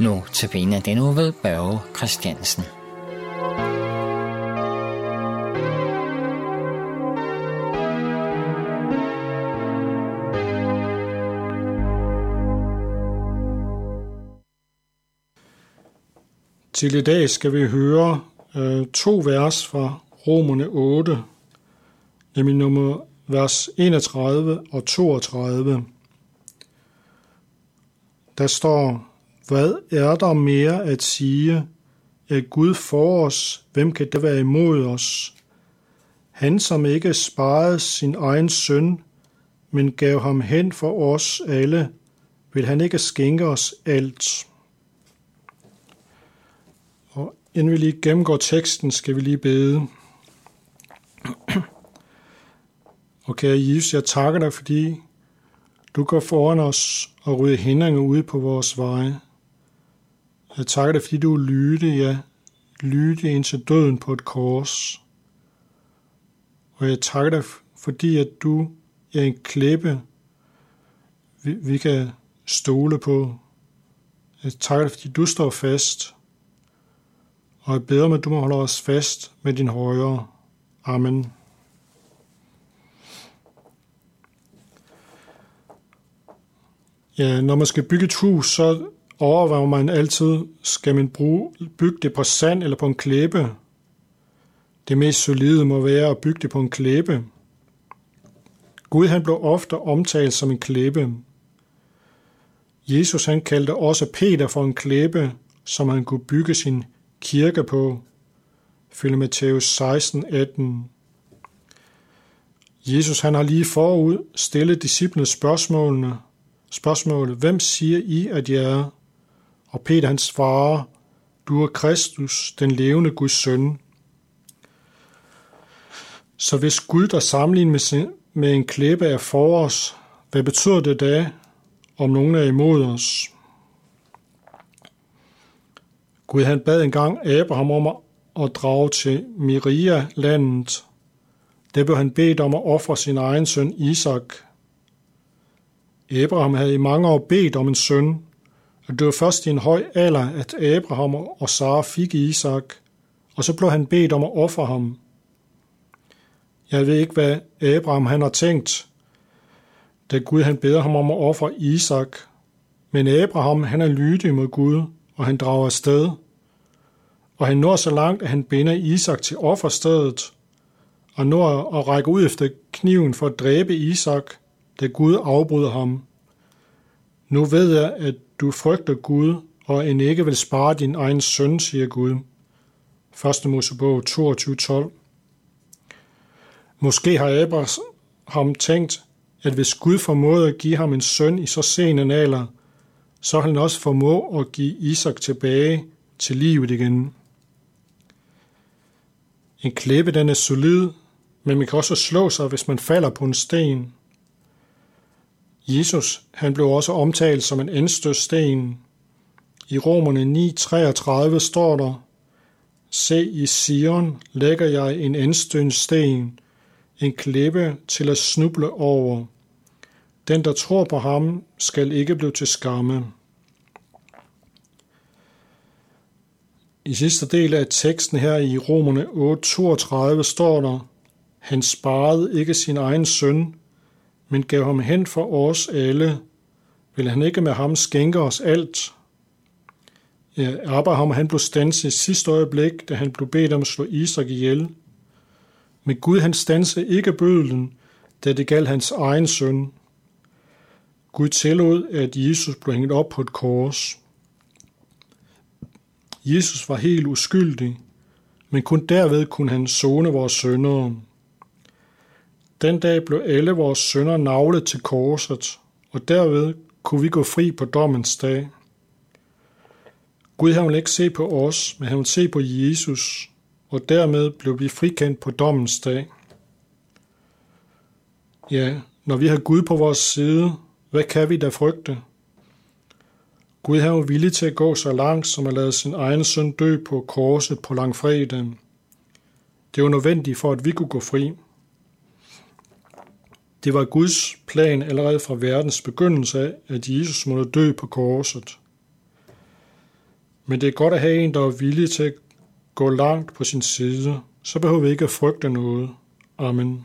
Nu til den nu ved Børge Christiansen. Til i dag skal vi høre øh, to vers fra Romerne 8, nemlig nummer vers 31 og 32. Der står, hvad er der mere at sige? Er Gud for os? Hvem kan det være imod os? Han, som ikke sparede sin egen søn, men gav ham hen for os alle, vil han ikke skænke os alt. Og inden vi lige gennemgår teksten, skal vi lige bede. Og kære Jesus, jeg takker dig, fordi du går foran os og rydder hindringer ude på vores veje. Jeg takker dig, fordi du lytte, ja, lytte indtil døden på et kors. Og jeg takker dig, fordi at du er en klippe, vi, vi kan stole på. Jeg takker dig, fordi du står fast. Og jeg beder mig, at du må holde os fast med din højre. Amen. Ja, når man skal bygge et hus, så overvejer man altid, skal man bruge, bygge det på sand eller på en klæbe. Det mest solide må være at bygge det på en klæbe. Gud han blev ofte omtalt som en klæbe. Jesus han kaldte også Peter for en klæbe, som han kunne bygge sin kirke på. Følge Matthæus 16, 18. Jesus han har lige forud stillet disciplene spørgsmålene. Spørgsmålet, hvem siger I, at jeg er? Og Peter han svarer, du er Kristus, den levende Guds søn. Så hvis Gud, der sammenligner med, sin, med en klæbe er for os, hvad betyder det da, om nogen er imod os? Gud han bad engang Abraham om at drage til Miria-landet. Der blev han bedt om at ofre sin egen søn Isak. Abraham havde i mange år bedt om en søn, og det var først i en høj alder, at Abraham og Sara fik Isak, og så blev han bedt om at ofre ham. Jeg ved ikke, hvad Abraham han har tænkt, da Gud han beder ham om at ofre Isak. Men Abraham han er lydig mod Gud, og han drager afsted. Og han når så langt, at han binder Isak til offerstedet, og når at række ud efter kniven for at dræbe Isak, da Gud afbryder ham. Nu ved jeg, at du frygter Gud, og end ikke vil spare din egen søn, siger Gud. 1. Mosebog 22.12 Måske har Abraham tænkt, at hvis Gud formåede at give ham en søn i så sen en alder, så han også formå at give Isak tilbage til livet igen. En klippe den er solid, men man kan også slå sig, hvis man falder på en sten. Jesus han blev også omtalt som en anstødsten. I Romerne 9.33 står der, Se i Sion lægger jeg en anstødsten, sten, en klippe til at snuble over. Den, der tror på ham, skal ikke blive til skamme. I sidste del af teksten her i Romerne 8.32 står der, han sparede ikke sin egen søn, men gav ham hen for os alle. Vil han ikke med ham skænke os alt? Ja, Abraham han blev stanset i sidste øjeblik, da han blev bedt om at slå Isak ihjel. Men Gud han stansede ikke bødlen, da det galt hans egen søn. Gud tillod, at Jesus blev hængt op på et kors. Jesus var helt uskyldig, men kun derved kunne han zone vores søndere. Den dag blev alle vores sønder navlet til korset, og derved kunne vi gå fri på dommens dag. Gud han vil ikke se på os, men han vil se på Jesus, og dermed blev vi frikendt på dommens dag. Ja, når vi har Gud på vores side, hvad kan vi da frygte? Gud er jo villig til at gå så langt, som at lade sin egen søn dø på korset på langfredagen. Det var nødvendigt for, at vi kunne gå fri. Det var Guds plan allerede fra verdens begyndelse af, at Jesus måtte dø på korset. Men det er godt at have en, der er villig til at gå langt på sin side. Så behøver vi ikke at frygte noget. Amen.